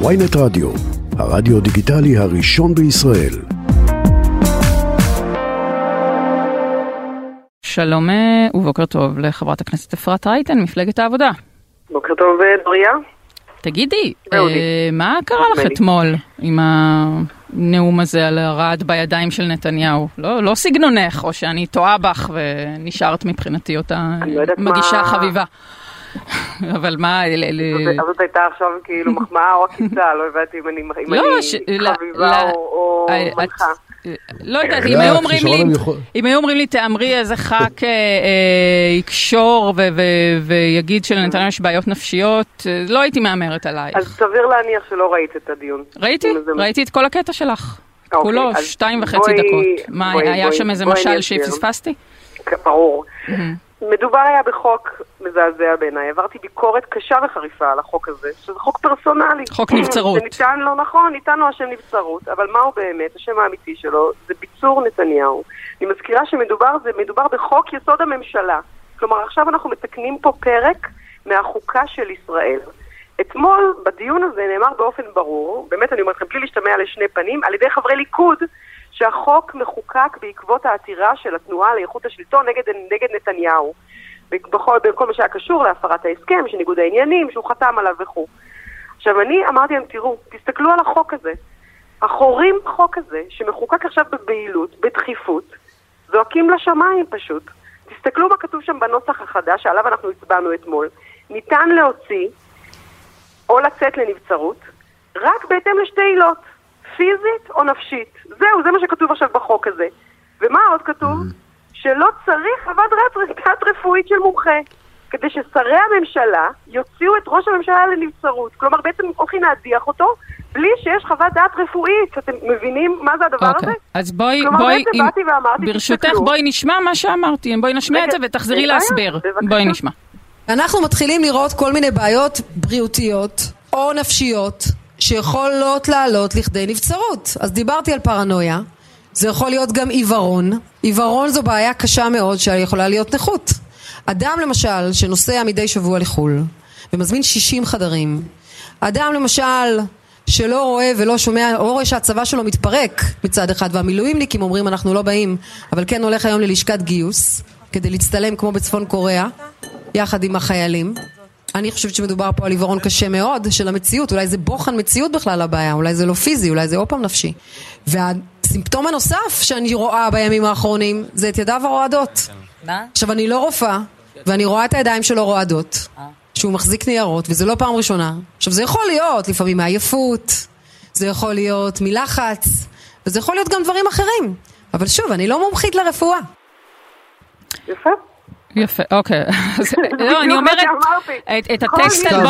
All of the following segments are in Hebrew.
ויינט רדיו, הרדיו דיגיטלי הראשון בישראל. שלום אה, ובוקר טוב לחברת הכנסת אפרת רייטן, מפלגת העבודה. בוקר טוב, דוריה. תגידי, אה. מה קרה לך. אתמול עם הנאום הזה על הרעד בידיים של נתניהו? לא, לא סגנונך, או שאני טועה בך ונשארת מבחינתי אותה אני לא יודעת מגישה מה- חביבה. אבל מה, ל- זאת- הייתה עכשיו כאילו מחמאה או עקיצה, לא הבנתי אם אני לא, חביבה או- אה, מנחה. לא יודעת, אם היו היה אומרים לי. אם היו אומרים לי תאמרי איזה ח"כ אה, אה, יקשור ויגיד שלנתניהו יש בעיות נפשיות, אה, לא הייתי מהמרת עלייך. אז סביר להניח שלא ראית את הדיון. ראיתי, ראיתי את כל הקטע שלך. אוקיי, כולו, אז שתיים וחצי דקות. מה, היה שם איזה משל. שפספסתי? ברור. מדובר היה בחוק מזעזע בעיניי. עברתי ביקורת קשה וחריפה על החוק הזה, שזה חוק פרסונלי. חוק נבצרות. שניתן לו, נכון, ניתן לו השם נבצרות, אבל מהו באמת? השם האמיתי שלו זה ביצור נתניהו. אני מזכירה שמדובר זה, מדובר בחוק יסוד הממשלה. כלומר, עכשיו אנחנו מתקנים פה פרק מהחוקה של ישראל. אתמול, בדיון הזה, נאמר באופן ברור, באמת אני אומרת לכם, בלי להשתמע לשני פנים, על ידי חברי ליכוד, שהחוק מחוקק בעקבות העתירה של התנועה לאיכות השלטון נגד, נגד נתניהו. בכל, בכל מה שהיה קשור להפרת ההסכם, של ניגוד העניינים, שהוא חתם עליו וכו'. עכשיו, אני אמרתי להם, תראו, תסתכלו על החוק הזה. החורים בחוק הזה, שמחוקק עכשיו בבהילות, בדחיפות, זועקים לשמיים פשוט. תסתכלו מה כתוב שם בנוסח החדש, שעליו אנחנו הצבענו אתמול. ניתן להוציא או לצאת לנבצרות, רק בהתאם לשתי עילות, פיזית או נפשית. זהו, זה מה שכתוב עכשיו בחוק הזה. ומה עוד כתוב? שלא צריך חוות דעת רפואית של מומחה, כדי ששרי הממשלה יוציאו את ראש הממשלה לנבצרות. כלומר, בעצם הולכים להדיח אותו בלי שיש חוות דעת רפואית. אתם מבינים מה זה הדבר הזה? אוקיי, אז בואי, כלומר, בואי, בעצם אם- באתי ואמרתי, ברשותך תסתכלו. בואי נשמע מה שאמרתי, בואי נשמיע את זה ותחזרי להסבר. בבקשה. בואי נשמע. אנחנו מתחילים לראות כל מיני בעיות בריאותיות או נפשיות שיכולות לעלות לכדי נבצרות. אז דיברתי על פרנויה, זה יכול להיות גם עיוורון. עיוורון זו בעיה קשה מאוד שיכולה להיות נכות. אדם למשל שנוסע מדי שבוע לחו"ל ומזמין 60 חדרים. אדם למשל שלא רואה ולא שומע, או רואה שהצבא שלו מתפרק מצד אחד והמילואימניקים אומרים אנחנו לא באים, אבל כן הולך היום ללשכת גיוס כדי להצטלם כמו בצפון קוריאה יחד עם החיילים. אני חושבת שמדובר פה על עיוורון קשה מאוד של המציאות, אולי זה בוחן מציאות בכלל הבעיה, אולי זה לא פיזי, אולי זה עוד פעם נפשי. והסימפטום הנוסף שאני רואה בימים האחרונים זה את ידיו הרועדות. מה? עכשיו אני לא רופאה, ואני רואה את הידיים שלו רועדות, שהוא מחזיק ניירות, וזה לא פעם ראשונה. עכשיו זה יכול להיות לפעמים מעייפות, זה יכול להיות מלחץ, וזה יכול להיות גם דברים אחרים. אבל שוב, אני לא מומחית לרפואה. יפה. יפה, אוקיי. לא, אני אומרת. את- הטקסט על.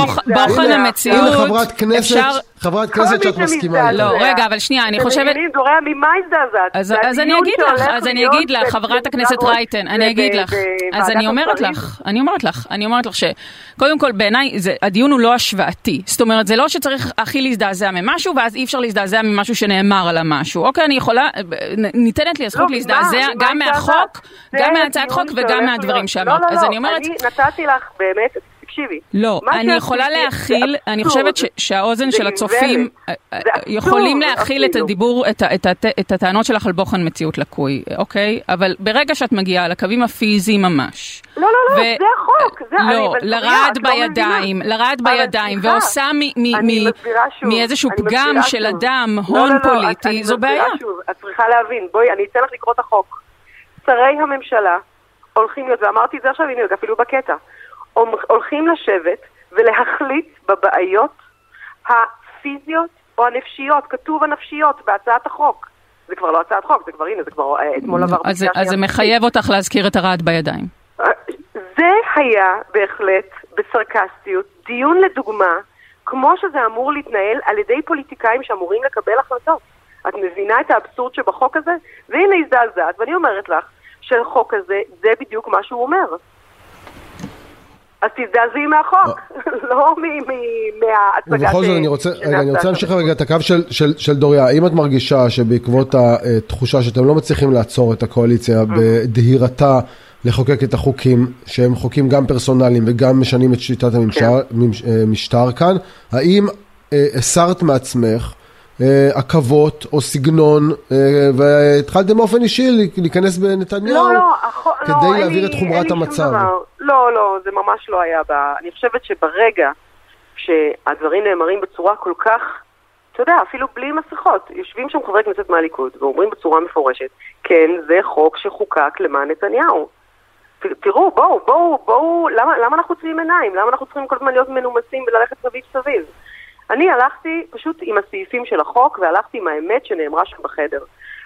בוחן המציאות, אפשר... חברת כנסת שאת מסכימה. איתה. לא, רגע, אבל שנייה, אני חושבת... ממה הזדעזעת? אז, זה אז אני אגיד לך, אז אני אגיד לך, חברת הכנסת רייטן, אני אגיד לך, אז אני אומרת. לך, אני אומרת לך, אני אומרת לך שקודם כל בעיניי זה- הדיון הוא לא השוואתי, זאת אומרת זה לא שצריך הכי להזדעזע ממשהו ואז אי אפשר להזדעזע ממשהו שנאמר על המשהו, אוקיי, אני יכולה, ניתנת לי הזכות לא? להזדעזע גם? מהחוק, גם מהצעת חוק וגם מהדברים. שאמרת, לא, לא, אז לא, אני אומרת, אני נתתי לך באמת, תקשיבי. לא, אני יכולה להכיל, אני. חושבת ש- שהאוזן של הצופים. אה, אה, יכולים להכיל את. הדיבור, את הטענות שלך על בוחן מציאות לקוי, אוקיי? אבל ברגע שאת מגיעה לקווים הפיזיים ממש, לא, לא, לא, ו- זה החוק. זה, לא, לרעד לא בידיים. לרעד בידיים, ועושה מאיזשהו פגם של. אדם, לא, הון לא, פוליטי, זו בעיה. את צריכה להבין, בואי, אני אתן לך לקרוא את החוק. שרי הממשלה הולכים להיות, ואמרתי את זה עכשיו, הנה, אפילו בקטע, הולכים לשבת ולהחליט בבעיות הפיזיות או הנפשיות, כתוב הנפשיות בהצעת החוק. זה כבר לא הצעת חוק, זה כבר, הנה, זה כבר אה, אתמול עבר בקריאה אז זה מחייב אותך להזכיר את הרעד בידיים. זה היה בהחלט, בסרקסטיות, דיון לדוגמה, כמו שזה אמור להתנהל על ידי פוליטיקאים שאמורים לקבל החלטות. את מבינה את האבסורד שבחוק הזה? והנה הזדעזעת, ואני אומרת לך שהחוק הזה, זה בדיוק מה שהוא אומר. אז תזדעזעי מהחוק, לא מ- מ- מההצגה ובכל ש- זאת אני רוצה, רגע, אני שנעשתה רוצה שם. להמשיך רגע את הקו של, של, של דוריה, האם את מרגישה שבעקבות התחושה שאתם לא מצליחים לעצור את הקואליציה בדהירתה לחוקק את החוקים, שהם חוקים גם פרסונליים וגם משנים את שיטת כן. המשטר כאן, האם אה, הסרת מעצמך אה, עכבות או סגנון, אה, והתחלתם באופן אישי להיכנס בנתניהו לא, לא, החו- כדי לא, אין להעביר לי- את חומרת אין המצב. לא, לא, זה ממש לא היה ב... אני חושבת שברגע שהדברים נאמרים בצורה כל כך, אתה יודע, אפילו בלי מסכות, יושבים שם חברי כנסת מהליכוד ואומרים בצורה מפורשת, כן, זה חוק שחוקק למען נתניהו. תראו, בואו, בואו, בואו, למה, למה אנחנו עוצמים עיניים? למה אנחנו צריכים כל הזמן להיות מנומסים וללכת סביב סביב? אני הלכתי פשוט עם הסעיפים של החוק והלכתי עם האמת שנאמרה שם בחדר.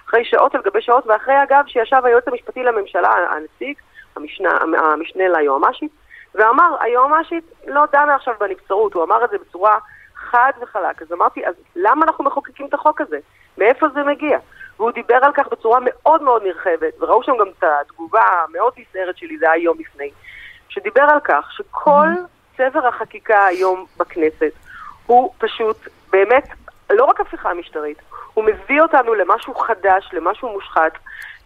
אחרי שעות על גבי שעות, ואחרי אגב שישב היועץ המשפטי לממשלה, הנציג, המשנה, המשנה ליועמ"שית, ואמר, היועמ"שית לא דנה עכשיו בנבצרות, הוא אמר את זה בצורה חד וחלק. אז אמרתי, אז למה אנחנו מחוקקים את החוק הזה? מאיפה זה מגיע? והוא דיבר על כך בצורה מאוד מאוד נרחבת, וראו שם גם את התגובה המאוד נסערת שלי, זה היה יום לפני, שדיבר על כך שכל צבר החקיקה היום בכנסת הוא פשוט באמת לא רק הפיכה משטרית, הוא מביא אותנו למשהו חדש, למשהו מושחת,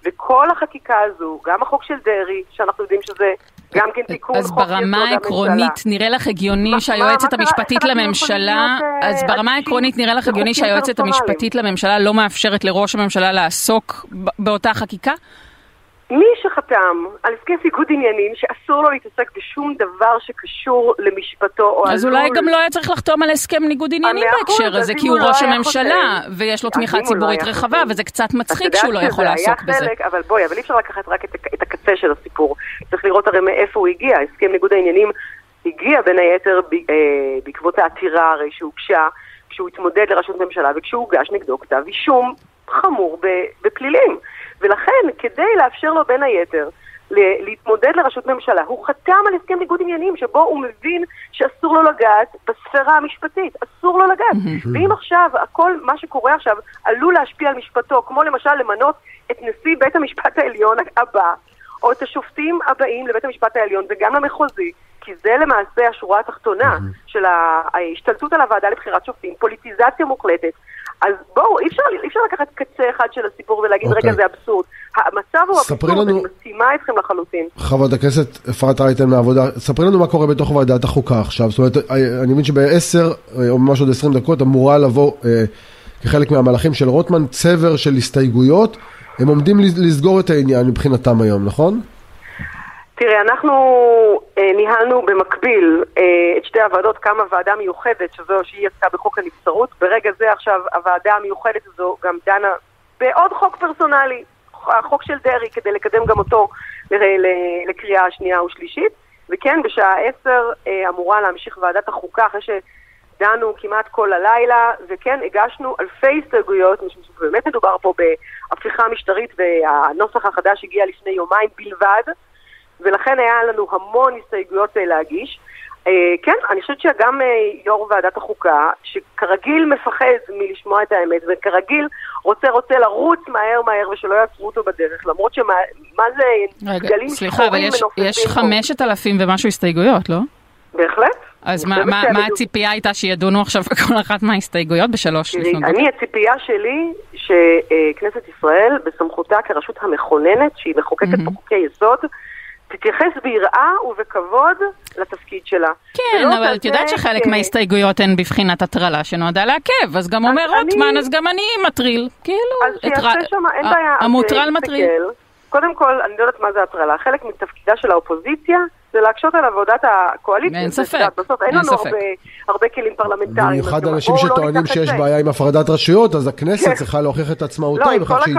וכל החקיקה הזו, גם החוק של דרעי, שאנחנו יודעים שזה גם כן תיקון אז חוק ברמה יסוד הממשלה. העקרונית נראה לך הגיוני שהיועצת? המשפטית לממשלה, להיות, אז אה, ברמה העקרונית נראה לך הגיוני שהיועצת? המשפטית לממשלה לא מאפשרת לראש הממשלה לעסוק באותה חקיקה? מי שחתם על הסכם ניגוד עניינים שאסור לו להתעסק בשום דבר שקשור למשפטו או אז עלול... אולי גם לא היה צריך לחתום על הסכם ניגוד עניינים אחוז, בהקשר אז הזה, כי הוא לא ראש הממשלה, ויש לו אז תמיכה לא ציבורית רחבה, וזה קצת מצחיק שהוא לא יכול לעסוק בזה. אבל בואי, אבל אי אפשר לקחת רק את, הק- את הקצה של הסיפור. צריך לראות הרי מאיפה הוא הגיע. הסכם ניגוד העניינים הגיע בין היתר אה, בעקבות העתירה הרי שהוגשה, כשהוא התמודד לראשות ממשלה וכשהוגש נגדו כתב אישום חמור בפלילים. ולכן, כדי לאפשר לו בין היתר להתמודד לראשות ממשלה, הוא חתם על הסכם ניגוד עניינים שבו הוא מבין שאסור לו לגעת בספירה המשפטית, אסור לו לגעת. ואם עכשיו, הכל, מה שקורה עכשיו, עלול להשפיע על משפטו, כמו למשל למנות את נשיא בית המשפט העליון הבא, או את השופטים הבאים לבית המשפט העליון וגם למחוזי, כי זה למעשה השורה התחתונה של ההשתלטות על הוועדה לבחירת שופטים, פוליטיזציה מוחלטת. אז בואו, אי אפשר, אי אפשר לקחת קצה אחד של הסיפור ולהגיד, אוקיי. רגע, זה אבסורד. המצב הוא אבסורד, לנו- אני מסכימה איתכם לחלוטין. חברת הכנסת אפרת רייטן מהעבודה, ספרי לנו מה קורה בתוך ועדת החוקה עכשיו, זאת אומרת, אני מבין שבעשר או ממש עוד עשרים דקות אמורה לבוא אה, כחלק מהמהלכים של רוטמן צבר של הסתייגויות, הם עומדים לס- לסגור את העניין מבחינתם היום, נכון? תראה, אנחנו אה, ניהלנו במקביל אה, את שתי הוועדות, קמה ועדה מיוחדת, שזו שהיא עסקה בחוק הנבצרות. ברגע זה עכשיו הוועדה המיוחדת הזו גם דנה בעוד חוק פרסונלי, החוק של דרעי, כדי לקדם גם אותו לקריאה שנייה ושלישית. וכן, בשעה עשר אה, אמורה להמשיך ועדת החוקה, אחרי שדנו כמעט כל הלילה, וכן, הגשנו אלפי הסתייגויות, משום שבאמת מדובר פה בהפיכה משטרית, והנוסח החדש הגיע לפני יומיים בלבד. ולכן היה לנו המון הסתייגויות אה, להגיש. אה, כן, אני חושבת שגם אה, יו"ר ועדת החוקה, שכרגיל מפחד מלשמוע את האמת, וכרגיל רוצה רוצה לרוץ מהר מהר ושלא יעצרו אותו בדרך, למרות שמה מה זה רגע, דגלים סליחה, אבל יש-. חמשת אלפים ומשהו הסתייגויות, לא? בהחלט. אז מה- מה מה. הציפייה הייתה שידונו עכשיו בכל אחת מההסתייגויות בשלוש לפנות בוקר? אני, הציפייה שלי שכנסת ישראל, בסמכותה כרשות המכוננת, שהיא מחוקקת פה חוקי יסוד, תתייחס ביראה ובכבוד לתפקיד שלה. כן, ולא אבל את יודעת שחלק מההסתייגויות הן בבחינת הטרלה שנועדה לעכב, אז גם אומר אני- רוטמן, אז גם אני מטריל. כאילו, אז שיעשה הטרל- שם, אין ה- בעיה. אז המוטרל. מטריל. קודם כל, אני לא יודעת מה זה הטרלה. חלק מתפקידה של האופוזיציה זה להקשות על עבודת הקואליציה. אין ספק, יודעת, בסוף אין אין לנו ספק. הרבה, הרבה כלים פרלמנטריים. במיוחד אנשים לא שטוענים שיש. בעיה עם הפרדת רשויות, אז הכנסת כן. צריכה להוכיח את עצמאותה לא, בכך שהיא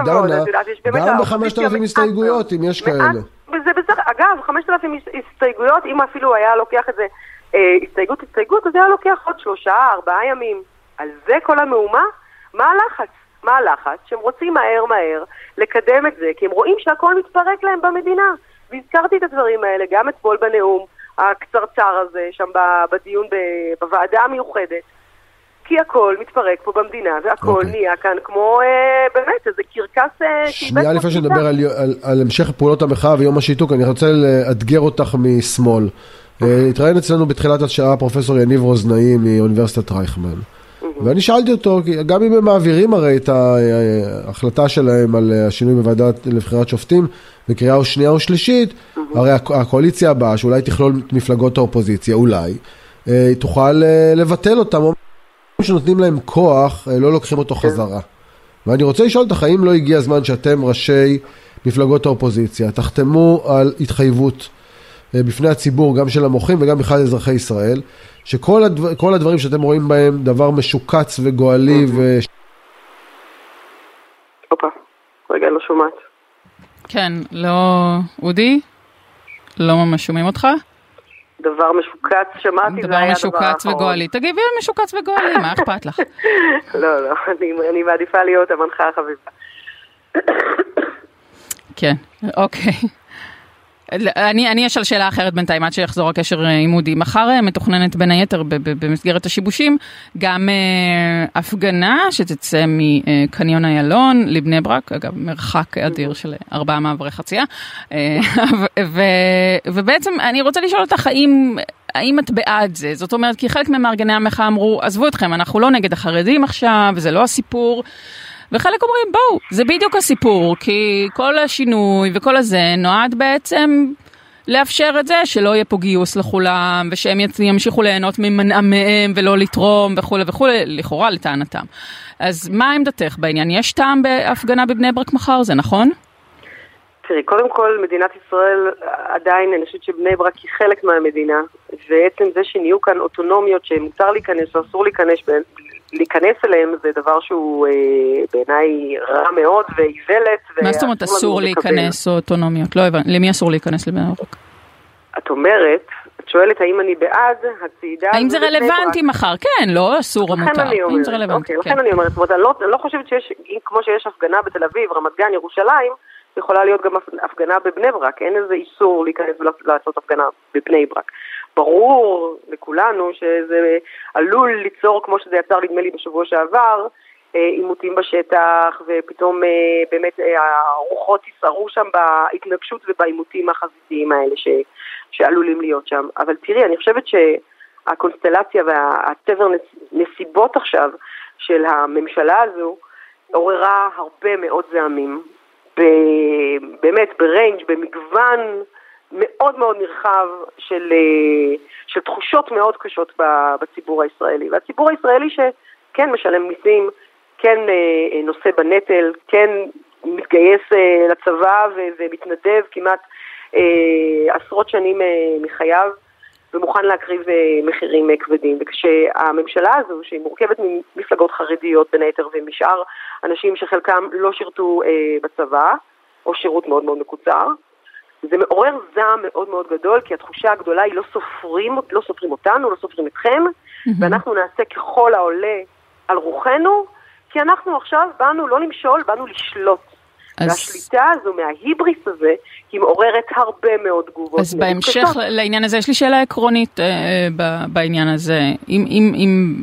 דנה גם בחמשת אלפים הסתייגויות, אם יש מעט- כאלה. וזה בסדר, אגב, 5,000 הס- הסתייגויות, אם אפילו היה לוקח את זה אה, הסתייגות הסתייגות, אז היה לוקח עוד שלושה, ארבעה ימים. על זה כל המהומה? מה הלחץ? מה הלחץ? שהם רוצים מהר מהר לקדם את זה, כי הם רואים שהכל מתפרק להם במדינה. והזכרתי את הדברים האלה גם אתמול בנאום הקצרצר הזה, שם בדיון בוועדה המיוחדת. כי הכל מתפרק פה במדינה, והכל אוקיי. נהיה כאן כמו, אה, באמת, איזה קרקס אה, שאיבד שנייה לפני. שנדבר על, על, על המשך פעולות המחאה ויום השיתוק, אני רוצה לאתגר אותך משמאל. אה, התראיין אצלנו בתחילת השעה פרופסור יניב רוזנאי מאוניברסיטת רייכמן. ואני שאלתי אותו, גם אם הם מעבירים הרי את ההחלטה שלהם על השינוי בוועדת לבחירת שופטים בקריאה שנייה או שלישית, הרי הקו- הקואליציה הבאה, שאולי תכלול מפלגות האופוזיציה, אולי, אה, היא תוכל אה, לבטל אותם. שנותנים להם כוח, אה, לא לוקחים אותו חזרה. ואני רוצה לשאול אותך, האם לא הגיע הזמן שאתם, ראשי מפלגות האופוזיציה, תחתמו על התחייבות אה, בפני הציבור, גם של המוחים וגם בכלל אזרחי ישראל, שכל הדבר, כל הדברים שאתם רואים בהם דבר משוקץ וגואלי ו... הופה, רגע, לא שומעת. כן, לא... אודי? לא ממש שומעים אותך? דבר משוקץ, שמעתי, זה דבר היה משוקץ האחרון. וגואלי. תגיבי על משוקץ וגואלי, מה אכפת לך? לא, לא, אני, אני מעדיפה להיות המנחה החביבה. כן, אוקיי. אני, אני אשאל שאלה אחרת בינתיים, עד שיחזור הקשר אה, עם אודי. מחר אה, מתוכננת בין היתר במסגרת השיבושים גם אה, הפגנה שתצא מקניון איילון לבני ברק, אגב מרחק אדיר של ארבעה מעברי חצייה. אה, ו- ובעצם אני רוצה לשאול אותך האם... האם את בעד זה? זאת אומרת, כי חלק ממארגני המחאה אמרו, עזבו אתכם, אנחנו לא נגד החרדים עכשיו, זה לא הסיפור. וחלק אומרים, בואו, זה בדיוק הסיפור, כי כל השינוי וכל הזה נועד בעצם לאפשר את זה, שלא יהיה פה גיוס לכולם, ושהם ימשיכו ליהנות ממנעמיהם ולא לתרום וכולי וכולי, לכאורה לטענתם. אז מה עמדתך בעניין? יש טעם בהפגנה בבני ברק מחר, זה נכון? תראי, קודם כל, מדינת ישראל עדיין, אני חושבת שבני ברק היא חלק מהמדינה, ועצם זה שנהיו כאן אוטונומיות שמותר להיכנס ואסור להיכנס, להיכנס אליהם זה דבר שהוא אה, בעיניי רע מאוד ואיוולת. מה זאת אומרת אסור. להיכנס או אוטונומיות? לא הבנתי, למי אסור להיכנס לבני ברק? את אומרת, את שואלת האם אני בעד הצעידה האם זה רלוונטי? מחר? כן, לא אסור או מותר. אני האם זה רלוונטי? אוקיי, כן. לכן אני אומרת, זאת אומרת, אני לא, לא חושבת שיש, כמו שיש הפגנה בתל אביב, רמת גן, ירושלים, יכולה להיות גם הפגנה בבני ברק, אין איזה איסור להיכנס ולעשות הפגנה בבני ברק. ברור לכולנו שזה עלול ליצור, כמו שזה יצר נדמה לי בשבוע שעבר, אה, עימותים בשטח, ופתאום אה, באמת אה, הרוחות יסערו שם בהתנגשות ובעימותים החזיתיים האלה ש, שעלולים להיות שם. אבל תראי, אני חושבת שהקונסטלציה והצבר נסיבות עכשיו של הממשלה הזו עוררה הרבה מאוד זעמים. ב- באמת ב range, במגוון מאוד מאוד נרחב של, אה, של תחושות מאוד קשות בציבור הישראלי. והציבור הישראלי שכן משלם מיסים, כן אה, אה, נושא בנטל, כן מתגייס לצבא ומתנדב כמעט עשרות שנים מחייו. ומוכן להקריב מחירים כבדים. וכשהממשלה הזו, שהיא מורכבת ממפלגות חרדיות בין היתר ומשאר אנשים שחלקם לא שירתו בצבא, או שירות מאוד מאוד מקוצר, זה מעורר זעם מאוד מאוד גדול, כי התחושה הגדולה היא לא סופרים, לא סופרים אותנו, לא סופרים אתכם, ואנחנו נעשה ככל העולה על רוחנו, כי אנחנו עכשיו באנו לא למשול, באנו לשלוט. אז- והשליטה הזו מההיבריס הזה, היא מעוררת הרבה מאוד תגובות. אז בהמשך קשות. לעניין הזה, יש לי שאלה עקרונית אה, ב- בעניין הזה. אם, אם, אם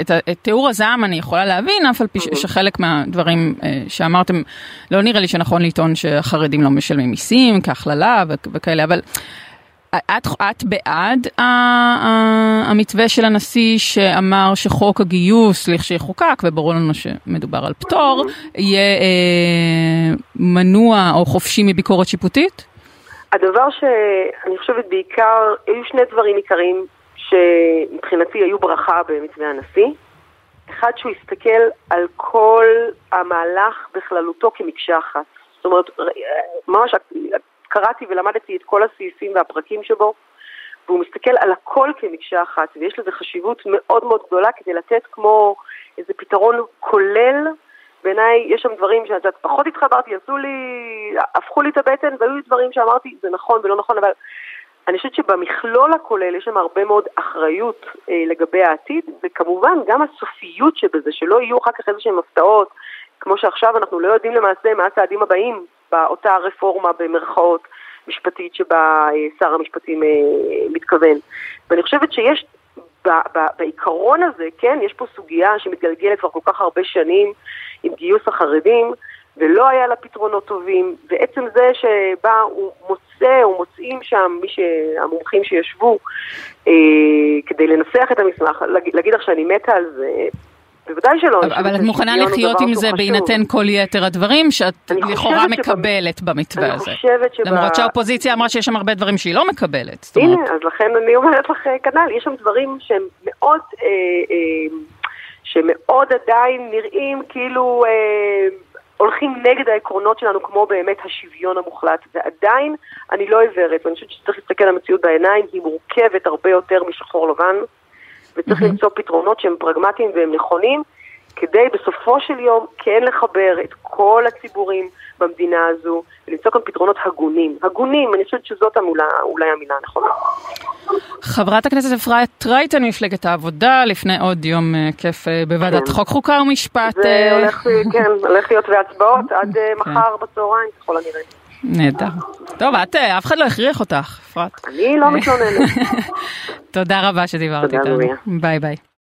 את, את תיאור הזעם אני יכולה להבין, אף על פי ש- שחלק מהדברים אה, שאמרתם, לא נראה לי שנכון לטעון שהחרדים לא משלמים מיסים, כהכללה וכאלה, אבל את, את בעד ה- ה- המתווה של הנשיא שאמר שחוק הגיוס, לכשיחוקק, וברור לנו שמדובר על פטור, יהיה אה, מנוע או חופשי מביקורת שיפוטית? הדבר שאני חושבת בעיקר, היו שני דברים עיקריים שמבחינתי היו ברכה במתווה הנשיא. אחד, שהוא הסתכל על כל המהלך בכללותו כמקשה אחת. זאת אומרת, ממש קראתי ולמדתי את כל הסעיפים והפרקים שבו, והוא מסתכל על הכל כמקשה אחת, ויש לזה חשיבות מאוד מאוד גדולה כדי לתת כמו איזה פתרון כולל. בעיניי יש שם דברים שאת יודעת, פחות התחברתי, עשו לי, הפכו לי את הבטן, והיו דברים שאמרתי, זה נכון ולא נכון, אבל אני חושבת שבמכלול הכולל יש שם הרבה מאוד אחריות אה, לגבי העתיד, וכמובן גם הסופיות שבזה, שלא יהיו אחר כך איזה שהן הפתעות, כמו שעכשיו אנחנו לא יודעים למעשה מה הצעדים הבאים באותה רפורמה במרכאות משפטית שבה אה, שר המשפטים אה, מתכוון. ואני חושבת שיש בעיקרון הזה, כן, יש פה סוגיה שמתגלגלת כבר כל כך הרבה שנים עם גיוס החרדים, ולא היה לה פתרונות טובים, ועצם זה שבה הוא מוצא, או מוצאים שם מי שהמומחים שישבו אה, כדי לנסח את המסמך, להגיד לך שאני מתה על זה, בוודאי שלא. אני אבל חושבת את מוכנה לחיות עם זה. בהינתן כל יתר הדברים שאת אני לכאורה מקבלת במתווה אני הזה. חושבת שב- למרות שהאופוזיציה אמרה שיש שם הרבה דברים שהיא לא מקבלת. הנה, אומרת, אז לכן אני אומרת לך אה, כנ"ל, יש שם דברים שהם מאוד, אה, אה, שמאוד עדיין נראים כאילו אה, הולכים נגד העקרונות שלנו, כמו באמת השוויון המוחלט. ועדיין אני לא עיוורת, ואני חושבת שצריך להסתכל על המציאות בעיניים, היא מורכבת הרבה יותר משחור לבן, וצריך mm-hmm. למצוא פתרונות שהם פרגמטיים והם נכונים, כדי בסופו של יום כן לחבר את כל הציבורים במדינה הזו, ולמצוא כאן פתרונות הגונים. הגונים, אני חושבת שזאת המילה, אולי המילה הנכונה. חברת הכנסת אפרת רייטן ממפלגת העבודה, לפני עוד יום אה, כיף אה, בוועדת כן. חוק, חוקה ומשפט. זה אה, הולך, כן, הולך להיות בהצבעות עד כן. מחר בצהריים, ככל הנראה. נהדר. טוב, את, אף אחד לא הכריח אותך, אפרת. אני לא מתלוננת. תודה רבה שדיברת איתנו. ביי ביי.